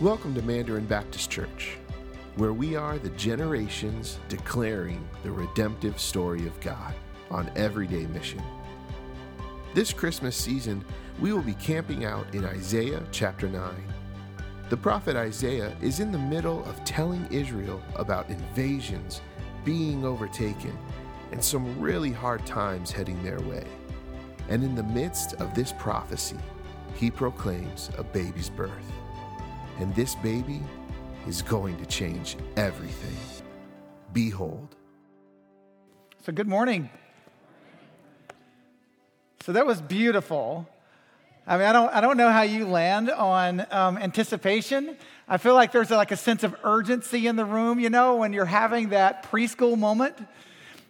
Welcome to Mandarin Baptist Church, where we are the generations declaring the redemptive story of God on everyday mission. This Christmas season, we will be camping out in Isaiah chapter 9. The prophet Isaiah is in the middle of telling Israel about invasions, being overtaken, and some really hard times heading their way. And in the midst of this prophecy, he proclaims a baby's birth. And this baby is going to change everything. Behold. So, good morning. So, that was beautiful. I mean, I don't, I don't know how you land on um, anticipation. I feel like there's like a sense of urgency in the room, you know, when you're having that preschool moment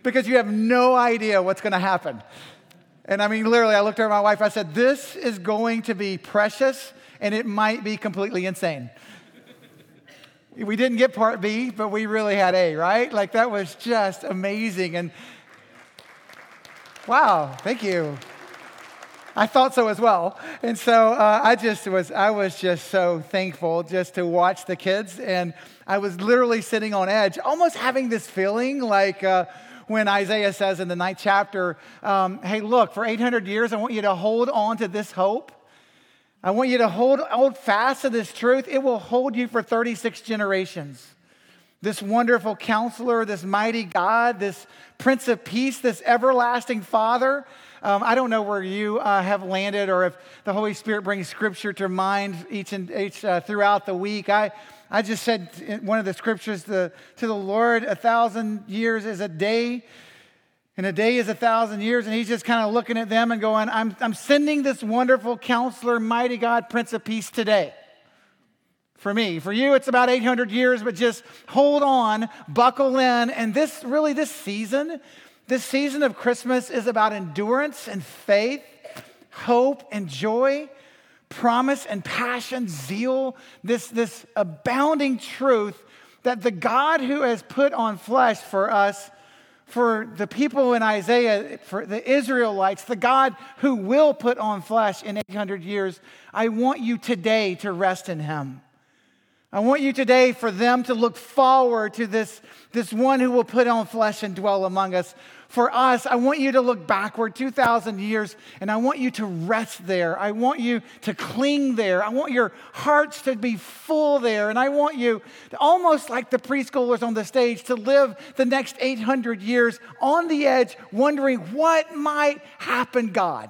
because you have no idea what's going to happen. And I mean, literally, I looked at my wife, I said, This is going to be precious and it might be completely insane. we didn't get part B, but we really had A, right? Like that was just amazing. And wow, thank you. I thought so as well. And so uh, I just was, I was just so thankful just to watch the kids. And I was literally sitting on edge, almost having this feeling like, uh, when Isaiah says in the ninth chapter, um, Hey, look, for 800 years, I want you to hold on to this hope. I want you to hold, hold fast to this truth. It will hold you for 36 generations. This wonderful counselor, this mighty God, this Prince of Peace, this everlasting Father. Um, I don't know where you uh, have landed or if the Holy Spirit brings scripture to mind each and each uh, throughout the week. I, I just said one of the scriptures to the Lord, a thousand years is a day and a day is a thousand years. And he's just kind of looking at them and going, I'm, I'm sending this wonderful counselor, mighty God, Prince of Peace today. For me, for you, it's about 800 years, but just hold on, buckle in. And this really, this season, this season of Christmas is about endurance and faith, hope and joy, promise and passion, zeal, this, this abounding truth that the God who has put on flesh for us for the people in Isaiah, for the Israelites, the God who will put on flesh in 800 years, I want you today to rest in Him. I want you today for them to look forward to this, this one who will put on flesh and dwell among us. For us, I want you to look backward 2,000 years and I want you to rest there. I want you to cling there. I want your hearts to be full there. And I want you, to, almost like the preschoolers on the stage, to live the next 800 years on the edge, wondering what might happen, God.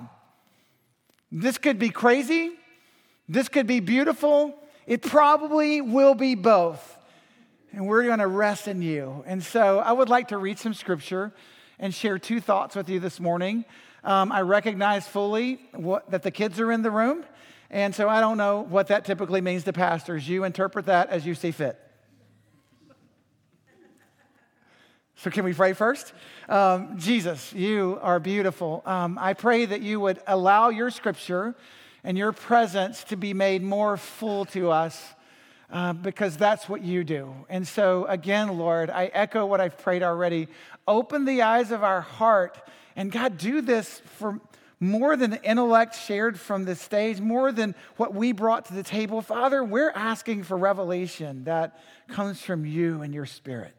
This could be crazy. This could be beautiful. It probably will be both. And we're going to rest in you. And so I would like to read some scripture and share two thoughts with you this morning. Um, I recognize fully what, that the kids are in the room. And so I don't know what that typically means to pastors. You interpret that as you see fit. So, can we pray first? Um, Jesus, you are beautiful. Um, I pray that you would allow your scripture and your presence to be made more full to us uh, because that's what you do. And so, again, Lord, I echo what I've prayed already. Open the eyes of our heart. And God, do this for more than the intellect shared from the stage, more than what we brought to the table. Father, we're asking for revelation that comes from you and your spirit.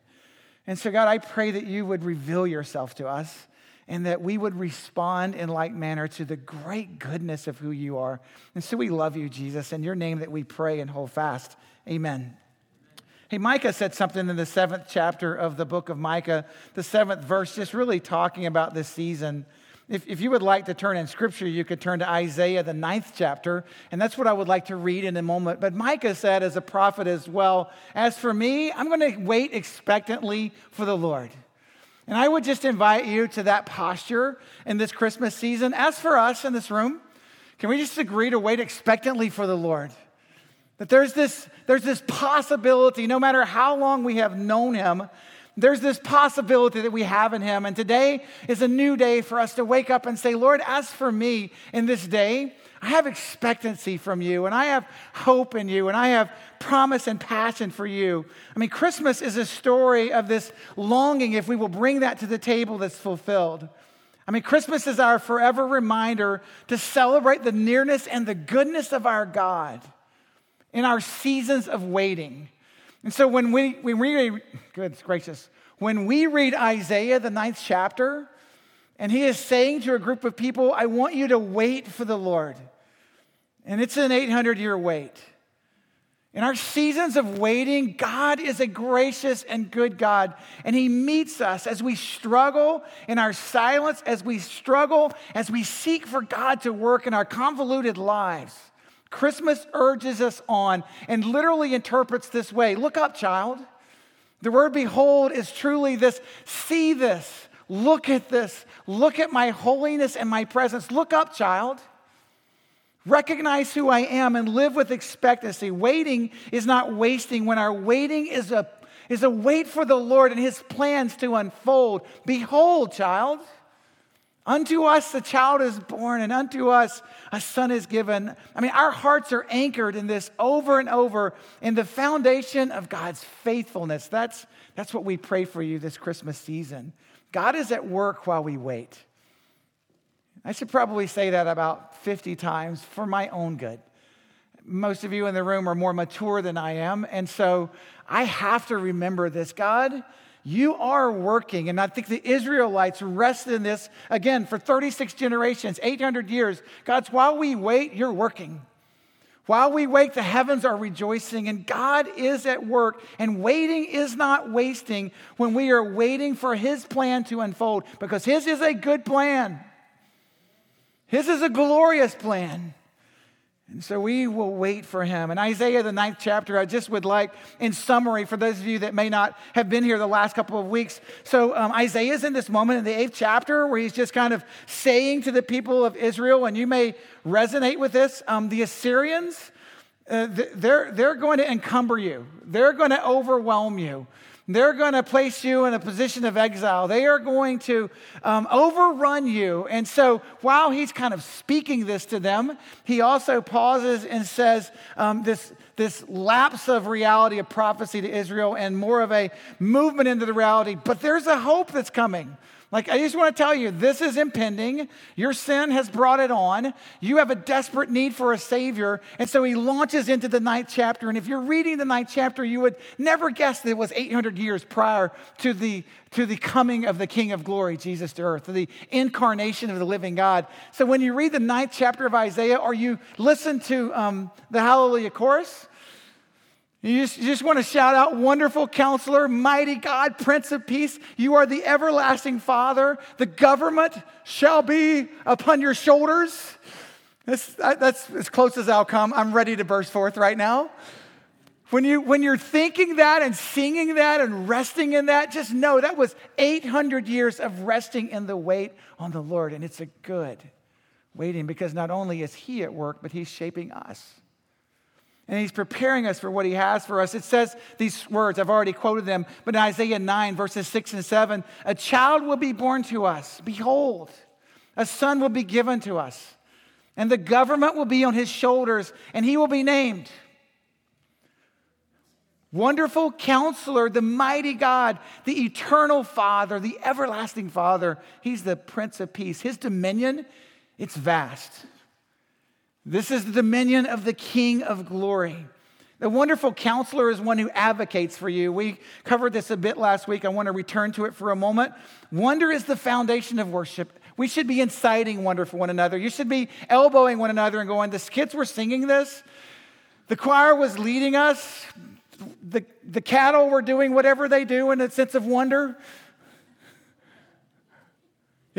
And so, God, I pray that you would reveal yourself to us and that we would respond in like manner to the great goodness of who you are. And so we love you, Jesus, in your name that we pray and hold fast. Amen. Hey, Micah said something in the seventh chapter of the book of Micah, the seventh verse, just really talking about this season. If, if you would like to turn in scripture, you could turn to Isaiah, the ninth chapter, and that's what I would like to read in a moment. But Micah said, as a prophet as well, As for me, I'm going to wait expectantly for the Lord. And I would just invite you to that posture in this Christmas season. As for us in this room, can we just agree to wait expectantly for the Lord? That there's this, there's this possibility, no matter how long we have known Him, there's this possibility that we have in Him. And today is a new day for us to wake up and say, Lord, as for me in this day, I have expectancy from you, and I have hope in you, and I have promise and passion for you. I mean, Christmas is a story of this longing, if we will bring that to the table, that's fulfilled. I mean, Christmas is our forever reminder to celebrate the nearness and the goodness of our God. in our seasons of waiting. And so when we, when we read, good gracious, when we read Isaiah, the ninth chapter, and he is saying to a group of people, I want you to wait for the Lord. And it's an 800 year wait. In our seasons of waiting, God is a gracious and good God, and He meets us as we struggle in our silence, as we struggle, as we seek for God to work in our convoluted lives. Christmas urges us on and literally interprets this way Look up, child. The word behold is truly this see this, look at this, look at my holiness and my presence. Look up, child. Recognize who I am and live with expectancy. Waiting is not wasting when our waiting is a, is a wait for the Lord and his plans to unfold. Behold, child, unto us a child is born, and unto us a son is given. I mean, our hearts are anchored in this over and over in the foundation of God's faithfulness. That's, that's what we pray for you this Christmas season. God is at work while we wait. I should probably say that about 50 times for my own good. Most of you in the room are more mature than I am, and so I have to remember this. God, you are working, and I think the Israelites rested in this again for 36 generations, 800 years. God's while we wait, you're working. While we wait, the heavens are rejoicing, and God is at work. And waiting is not wasting when we are waiting for His plan to unfold, because His is a good plan. His is a glorious plan. And so we will wait for him. In Isaiah, the ninth chapter, I just would like, in summary, for those of you that may not have been here the last couple of weeks. So um, Isaiah is in this moment in the eighth chapter where he's just kind of saying to the people of Israel, and you may resonate with this um, the Assyrians, uh, they're, they're going to encumber you, they're going to overwhelm you. They're going to place you in a position of exile. They are going to um, overrun you. And so while he's kind of speaking this to them, he also pauses and says um, this, this lapse of reality of prophecy to Israel and more of a movement into the reality. But there's a hope that's coming. Like, I just want to tell you, this is impending. Your sin has brought it on. You have a desperate need for a Savior. And so he launches into the ninth chapter. And if you're reading the ninth chapter, you would never guess that it was 800 years prior to the, to the coming of the King of glory, Jesus to earth, to the incarnation of the living God. So when you read the ninth chapter of Isaiah or you listen to um, the Hallelujah chorus, you just, you just, want to shout out, wonderful counselor, mighty God, Prince of Peace. You are the everlasting Father. The government shall be upon your shoulders. That's, that's as close as I'll come. I'm ready to burst forth right now. When, you, when you're thinking that and singing that and resting in that, just know that was 800 years of resting in the wait on the Lord. And it's a good waiting because not only is He at work, but He's shaping us and he's preparing us for what he has for us. It says these words, I've already quoted them, but in Isaiah 9, verses 6 and 7, a child will be born to us. Behold, a son will be given to us, and the government will be on his shoulders, and he will be named. Wonderful counselor, the mighty God, the eternal Father, the everlasting Father. He's the Prince of Peace. His dominion, it's vast. This is the dominion of the King of glory. The wonderful counselor is one who advocates for you. We covered this a bit last week. I want to return to it for a moment. Wonder is the foundation of worship. We should be inciting wonder for one another. You should be elbowing one another and going, the kids were singing this. The choir was leading us. The, the cattle were doing whatever they do in a sense of wonder.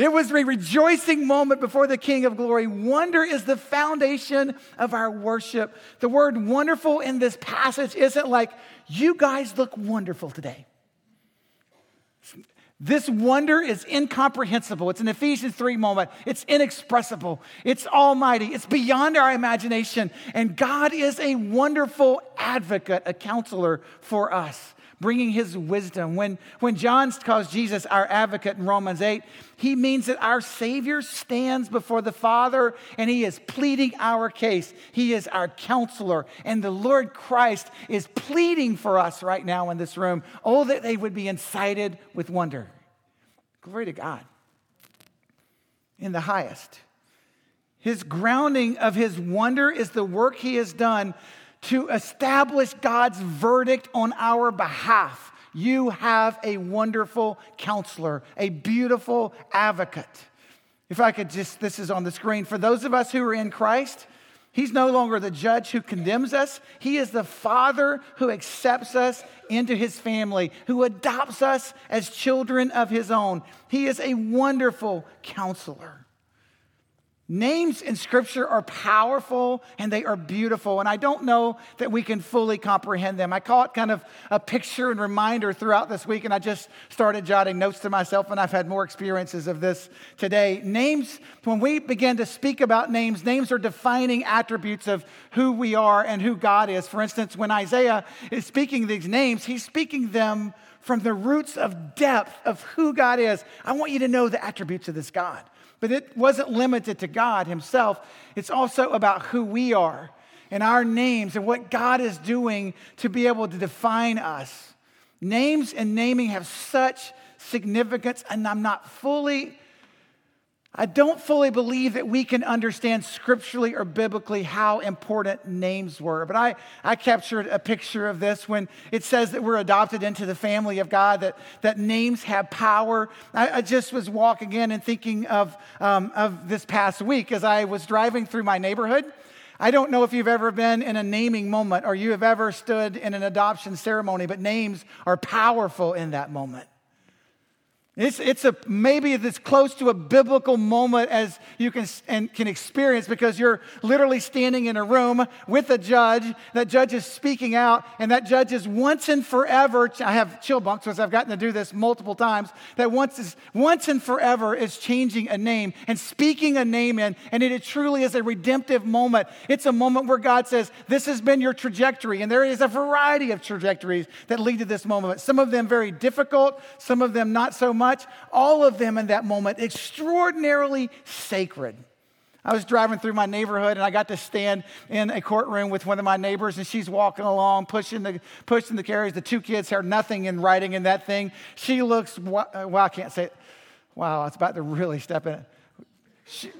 It was a rejoicing moment before the King of Glory. Wonder is the foundation of our worship. The word wonderful in this passage isn't like, you guys look wonderful today. This wonder is incomprehensible. It's an Ephesians 3 moment. It's inexpressible. It's almighty. It's beyond our imagination. And God is a wonderful advocate, a counselor for us bringing his wisdom. When, when John calls Jesus our advocate in Romans 8, he means that our Savior stands before the Father and he is pleading our case. He is our counselor. And the Lord Christ is pleading for us right now in this room. Oh, that they would be incited with wonder. Glory to God. In the highest. His grounding of his wonder is the work he has done to establish God's verdict on our behalf. You have a wonderful counselor, a beautiful advocate. If I could just, this is on the screen. For those of us who are in Christ, He's no longer the judge who condemns us. He is the father who accepts us into his family, who adopts us as children of his own. He is a wonderful counselor. Names in Scripture are powerful and they are beautiful, and I don't know that we can fully comprehend them. I caught kind of a picture and reminder throughout this week, and I just started jotting notes to myself, and I've had more experiences of this today. Names, when we begin to speak about names, names are defining attributes of who we are and who God is. For instance, when Isaiah is speaking these names, he's speaking them from the roots of depth of who God is. I want you to know the attributes of this God. But it wasn't limited to God Himself, it's also about who we are and our names and what God is doing to be able to define us. Names and naming have such significance, and I'm not fully I don't fully believe that we can understand scripturally or biblically how important names were. But I, I captured a picture of this when it says that we're adopted into the family of God, that, that names have power. I, I just was walking in and thinking of, um, of this past week as I was driving through my neighborhood. I don't know if you've ever been in a naming moment or you have ever stood in an adoption ceremony, but names are powerful in that moment. It's, it's a, maybe it's close to a biblical moment as you can, and can experience because you're literally standing in a room with a judge. That judge is speaking out, and that judge is once and forever. I have chill bumps because I've gotten to do this multiple times. That once, is, once and forever is changing a name and speaking a name in, and it truly is a redemptive moment. It's a moment where God says, This has been your trajectory, and there is a variety of trajectories that lead to this moment. Some of them very difficult, some of them not so much much, all of them in that moment extraordinarily sacred. I was driving through my neighborhood and I got to stand in a courtroom with one of my neighbors and she's walking along, pushing the, pushing the carriage. The two kids heard nothing in writing in that thing. She looks, uh, well, I can't say it. Wow, it's about to really step in. She,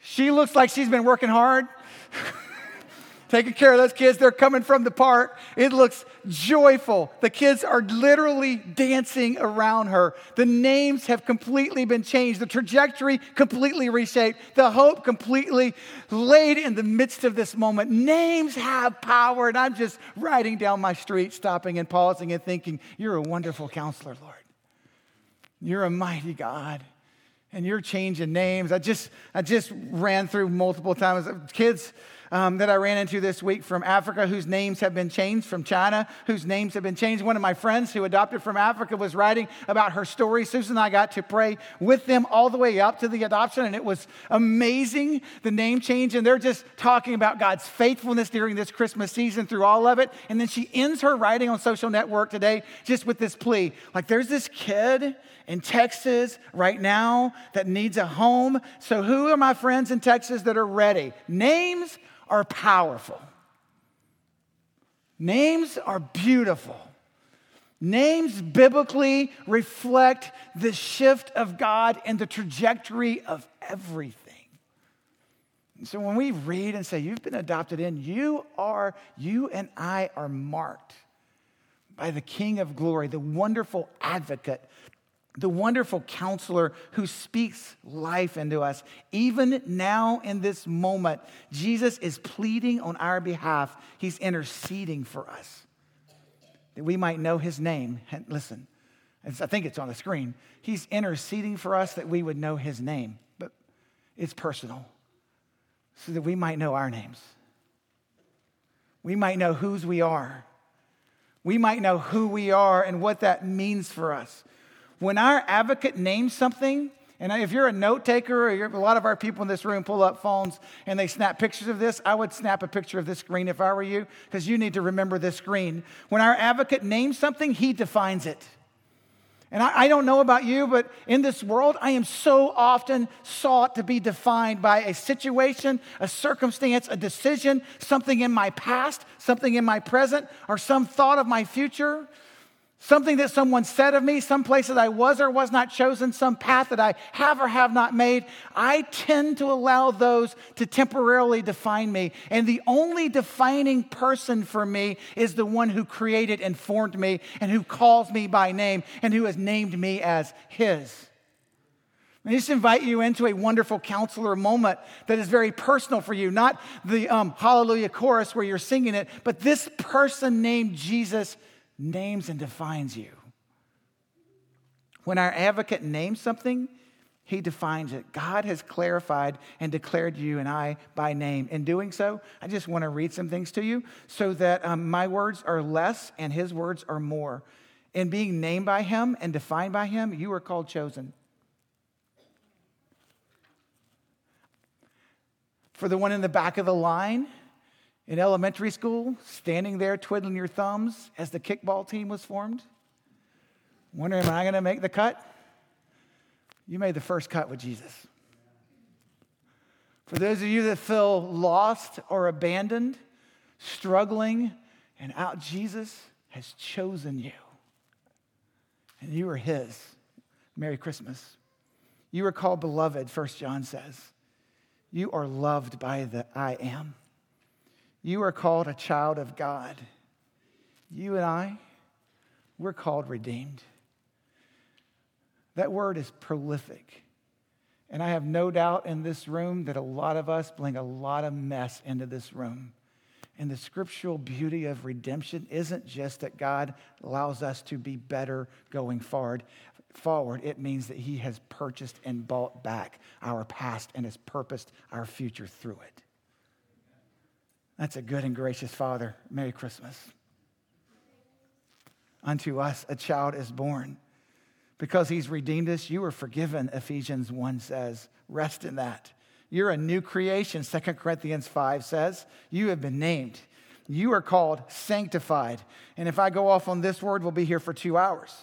she looks like she's been working hard. taking care of those kids. They're coming from the park. It looks joyful. The kids are literally dancing around her. The names have completely been changed, the trajectory completely reshaped, the hope completely laid in the midst of this moment. Names have power, and I'm just riding down my street, stopping and pausing and thinking, You're a wonderful counselor, Lord. You're a mighty God and you're changing names. I just I just ran through multiple times. Kids um, that I ran into this week from Africa whose names have been changed, from China whose names have been changed. One of my friends who adopted from Africa was writing about her story. Susan and I got to pray with them all the way up to the adoption, and it was amazing the name change. And they're just talking about God's faithfulness during this Christmas season through all of it. And then she ends her writing on social network today just with this plea like, there's this kid in Texas right now that needs a home. So, who are my friends in Texas that are ready? Names are powerful. Names are beautiful. Names biblically reflect the shift of God and the trajectory of everything. So when we read and say, You've been adopted in, you are, you and I are marked by the King of glory, the wonderful advocate the wonderful counselor who speaks life into us. Even now, in this moment, Jesus is pleading on our behalf. He's interceding for us that we might know his name. And listen, I think it's on the screen. He's interceding for us that we would know his name, but it's personal, so that we might know our names. We might know whose we are. We might know who we are and what that means for us. When our advocate names something, and if you're a note taker, or a lot of our people in this room pull up phones and they snap pictures of this, I would snap a picture of this screen if I were you, because you need to remember this screen. When our advocate names something, he defines it. And I, I, don't know about you, but in this world, I am so often sought to be defined by a situation, a circumstance, a decision, something in my past, something in my present, or some thought of my future. Something that someone said of me, some places I was or was not chosen, some path that I have or have not made, I tend to allow those to temporarily define me. And the only defining person for me is the one who created and formed me and who calls me by name and who has named me as his. I just invite you into a wonderful counselor moment that is very personal for you, not the um, hallelujah chorus where you're singing it, but this person named Jesus names and defines you. When our advocate names something, he defines it. God has clarified and declared you and I by name. In doing so, I just want to read some things to you so that um, my words are less and his words are more. In being named by him and defined by him, you are called chosen. For the one in the back of the line, in elementary school, standing there twiddling your thumbs as the kickball team was formed? Wondering, am I going to make the cut? You made the first cut with Jesus. For those of you that feel lost or abandoned, struggling, and out, Jesus has chosen you. And you are His. Merry Christmas. You are called beloved, First John says. You are loved by the I am. You are called a child of God. You and I, we're called redeemed. That word is prolific. And I have no doubt in this room that a lot of us bring a lot of mess into this room. And the scriptural beauty of redemption isn't just that God allows us to be better going forward. Forward, it means that He has purchased and bought back our past and has purposed our future through it. That's a good and gracious Father. Merry Christmas. Unto us a child is born. Because he's redeemed us, you are forgiven, Ephesians 1 says. Rest in that. You're a new creation, 2 Corinthians 5 says. You have been named. You are called sanctified. And if I go off on this word, we'll be here for two hours.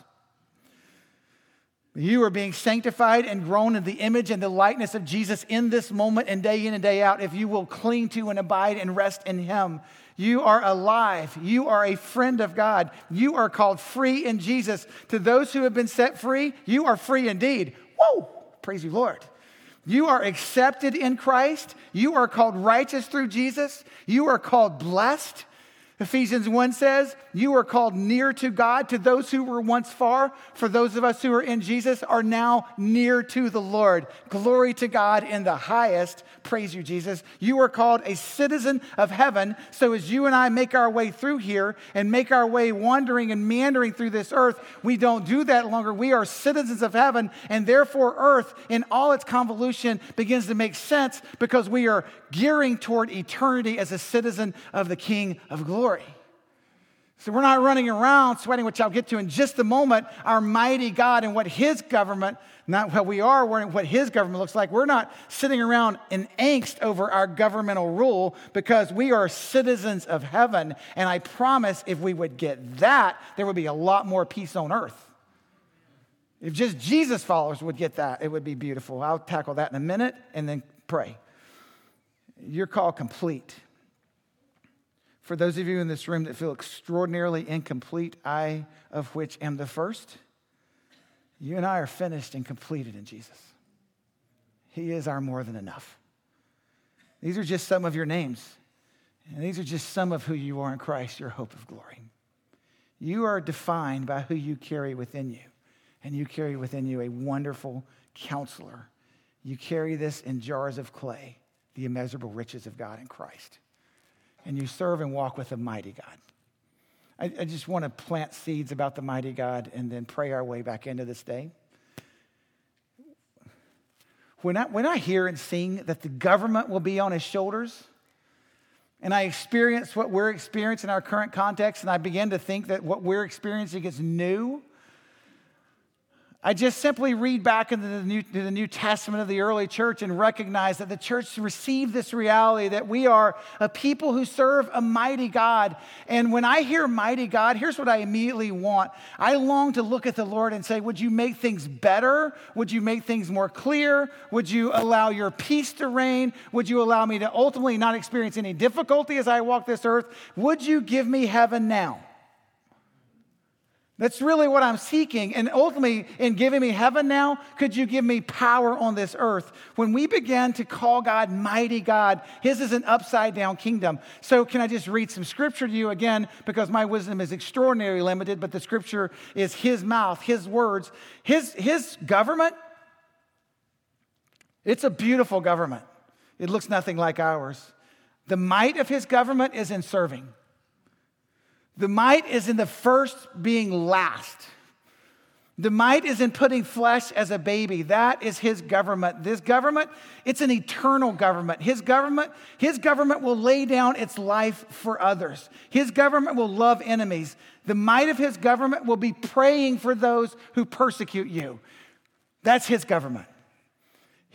You are being sanctified and grown in the image and the likeness of Jesus in this moment and day in and day out. If you will cling to and abide and rest in Him, you are alive. You are a friend of God. You are called free in Jesus. To those who have been set free, you are free indeed. Whoa! Praise you, Lord. You are accepted in Christ. You are called righteous through Jesus. You are called blessed. Ephesians 1 says, You are called near to God, to those who were once far. For those of us who are in Jesus are now near to the Lord. Glory to God in the highest. Praise you, Jesus. You are called a citizen of heaven. So as you and I make our way through here and make our way wandering and meandering through this earth, we don't do that longer. We are citizens of heaven, and therefore, earth in all its convolution begins to make sense because we are gearing toward eternity as a citizen of the King of glory. So we're not running around sweating, which I'll get to in just a moment, our mighty God and what his government, not what we are, what his government looks like. We're not sitting around in angst over our governmental rule because we are citizens of heaven. And I promise if we would get that, there would be a lot more peace on earth. If just Jesus followers would get that, it would be beautiful. I'll tackle that in a minute and then pray. Your call complete. For those of you in this room that feel extraordinarily incomplete, I of which am the first, you and I are finished and completed in Jesus. He is our more than enough. These are just some of your names, and these are just some of who you are in Christ, your hope of glory. You are defined by who you carry within you, and you carry within you a wonderful counselor. You carry this in jars of clay the immeasurable riches of God in Christ. And you serve and walk with a mighty God. I, I just want to plant seeds about the mighty God and then pray our way back into this day. When I, when I hear and sing that the government will be on his shoulders, and I experience what we're experiencing in our current context, and I begin to think that what we're experiencing is new, I just simply read back into the New, the New Testament of the early church and recognize that the church received this reality that we are a people who serve a mighty God. And when I hear mighty God, here's what I immediately want. I long to look at the Lord and say, Would you make things better? Would you make things more clear? Would you allow your peace to reign? Would you allow me to ultimately not experience any difficulty as I walk this earth? Would you give me heaven now? That's really what I'm seeking. And ultimately, in giving me heaven now, could you give me power on this earth? When we began to call God mighty God, His is an upside down kingdom. So, can I just read some scripture to you again? Because my wisdom is extraordinarily limited, but the scripture is His mouth, His words. His, his government, it's a beautiful government. It looks nothing like ours. The might of His government is in serving. The might is in the first being last. The might is in putting flesh as a baby. That is his government. This government, it's an eternal government. His government, his government will lay down its life for others. His government will love enemies. The might of his government will be praying for those who persecute you. That's his government.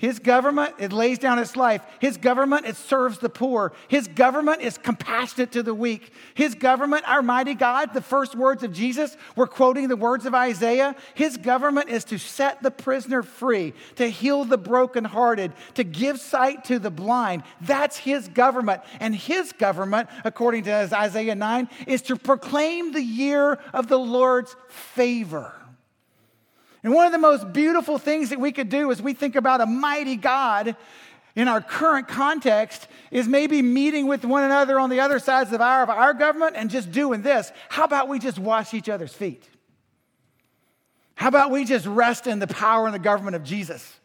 His government, it lays down its life. His government, it serves the poor. His government is compassionate to the weak. His government, our mighty God, the first words of Jesus, we're quoting the words of Isaiah. His government is to set the prisoner free, to heal the brokenhearted, to give sight to the blind. That's his government. And his government, according to Isaiah 9, is to proclaim the year of the Lord's favor. And one of the most beautiful things that we could do as we think about a mighty God in our current context is maybe meeting with one another on the other sides of our, of our government and just doing this. How about we just wash each other's feet? How about we just rest in the power and the government of Jesus?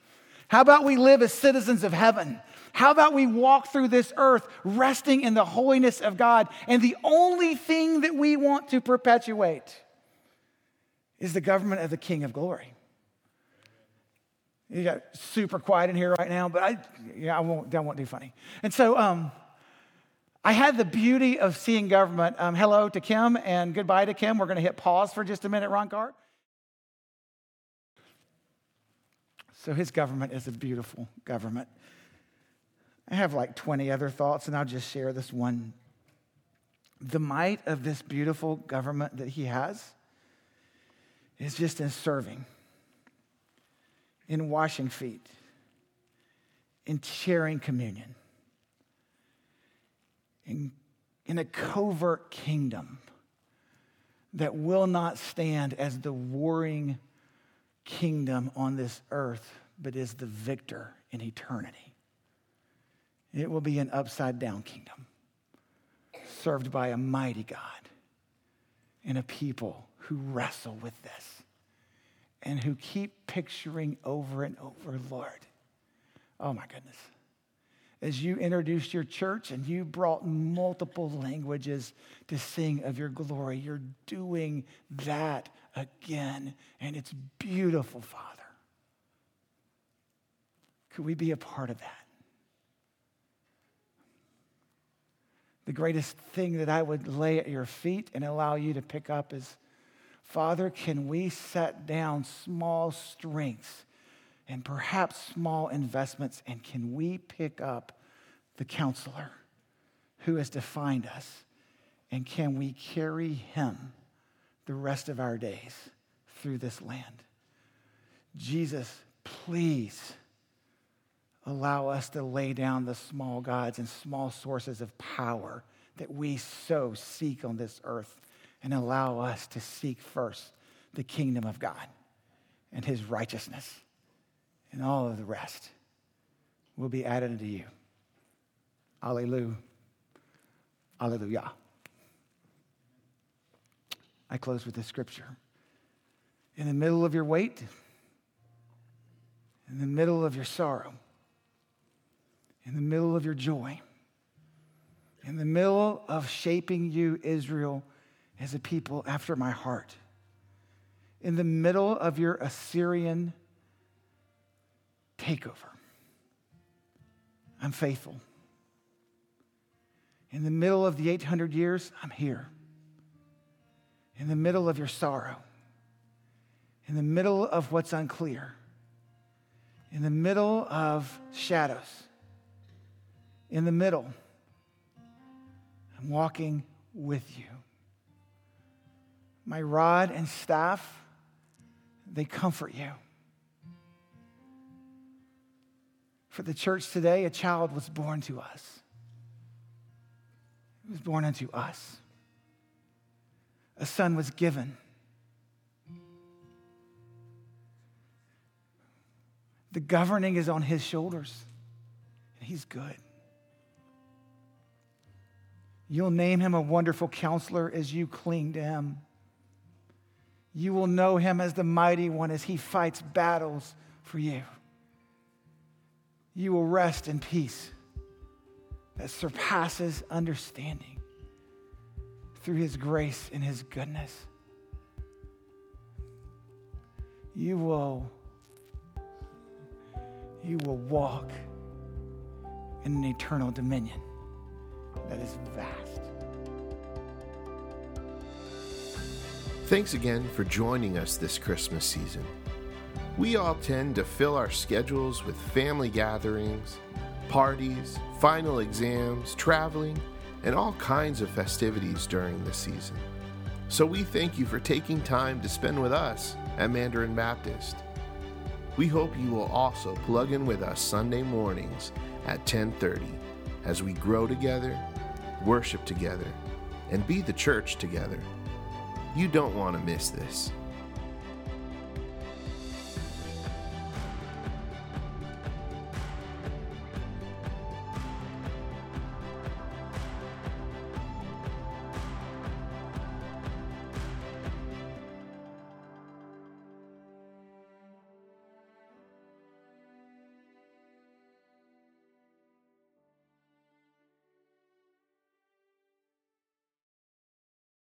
How about we live as citizens of heaven? How about we walk through this earth resting in the holiness of God? And the only thing that we want to perpetuate is the government of the King of glory. You got super quiet in here right now, but I, yeah, I won't, I won't do funny. And so, um, I had the beauty of seeing government. Um, hello to Kim and goodbye to Kim. We're going to hit pause for just a minute, Ron Cart. So, his government is a beautiful government. I have like 20 other thoughts, and I'll just share this one. The might of this beautiful government that he has is just in serving, in washing feet, in sharing communion, in, in a covert kingdom that will not stand as the warring kingdom on this earth, but is the victor in eternity. It will be an upside down kingdom served by a mighty God and a people who wrestle with this and who keep picturing over and over, Lord. Oh my goodness. As you introduced your church and you brought multiple languages to sing of your glory, you're doing that again. And it's beautiful, Father. Could we be a part of that? The greatest thing that I would lay at your feet and allow you to pick up is Father, can we set down small strengths and perhaps small investments, and can we pick up the counselor who has defined us, and can we carry him the rest of our days through this land? Jesus, please allow us to lay down the small gods and small sources of power that we so seek on this earth and allow us to seek first the kingdom of God and his righteousness, and all of the rest will be added unto you. Alleluia. Alleluia. I close with this scripture. In the middle of your wait, in the middle of your sorrow, in the middle of your joy, in the middle of shaping you, Israel, as a people after my heart. In the middle of your Assyrian takeover, I'm faithful. In the middle of the 800 years, I'm here. In the middle of your sorrow, in the middle of what's unclear, in the middle of shadows, in the middle, I'm walking with you. My rod and staff, they comfort you. For the church today, a child was born to us. He was born unto us. A son was given. The governing is on his shoulders, and he's good. You'll name him a wonderful counselor as you cling to him. You will know him as the mighty one as he fights battles for you. You will rest in peace that surpasses understanding through his grace and his goodness. You will you will walk in an eternal dominion that is vast. Thanks again for joining us this Christmas season. We all tend to fill our schedules with family gatherings, parties, final exams, traveling, and all kinds of festivities during this season. So we thank you for taking time to spend with us at Mandarin Baptist. We hope you will also plug in with us Sunday mornings at 10:30 as we grow together, worship together, and be the church together. You don't want to miss this.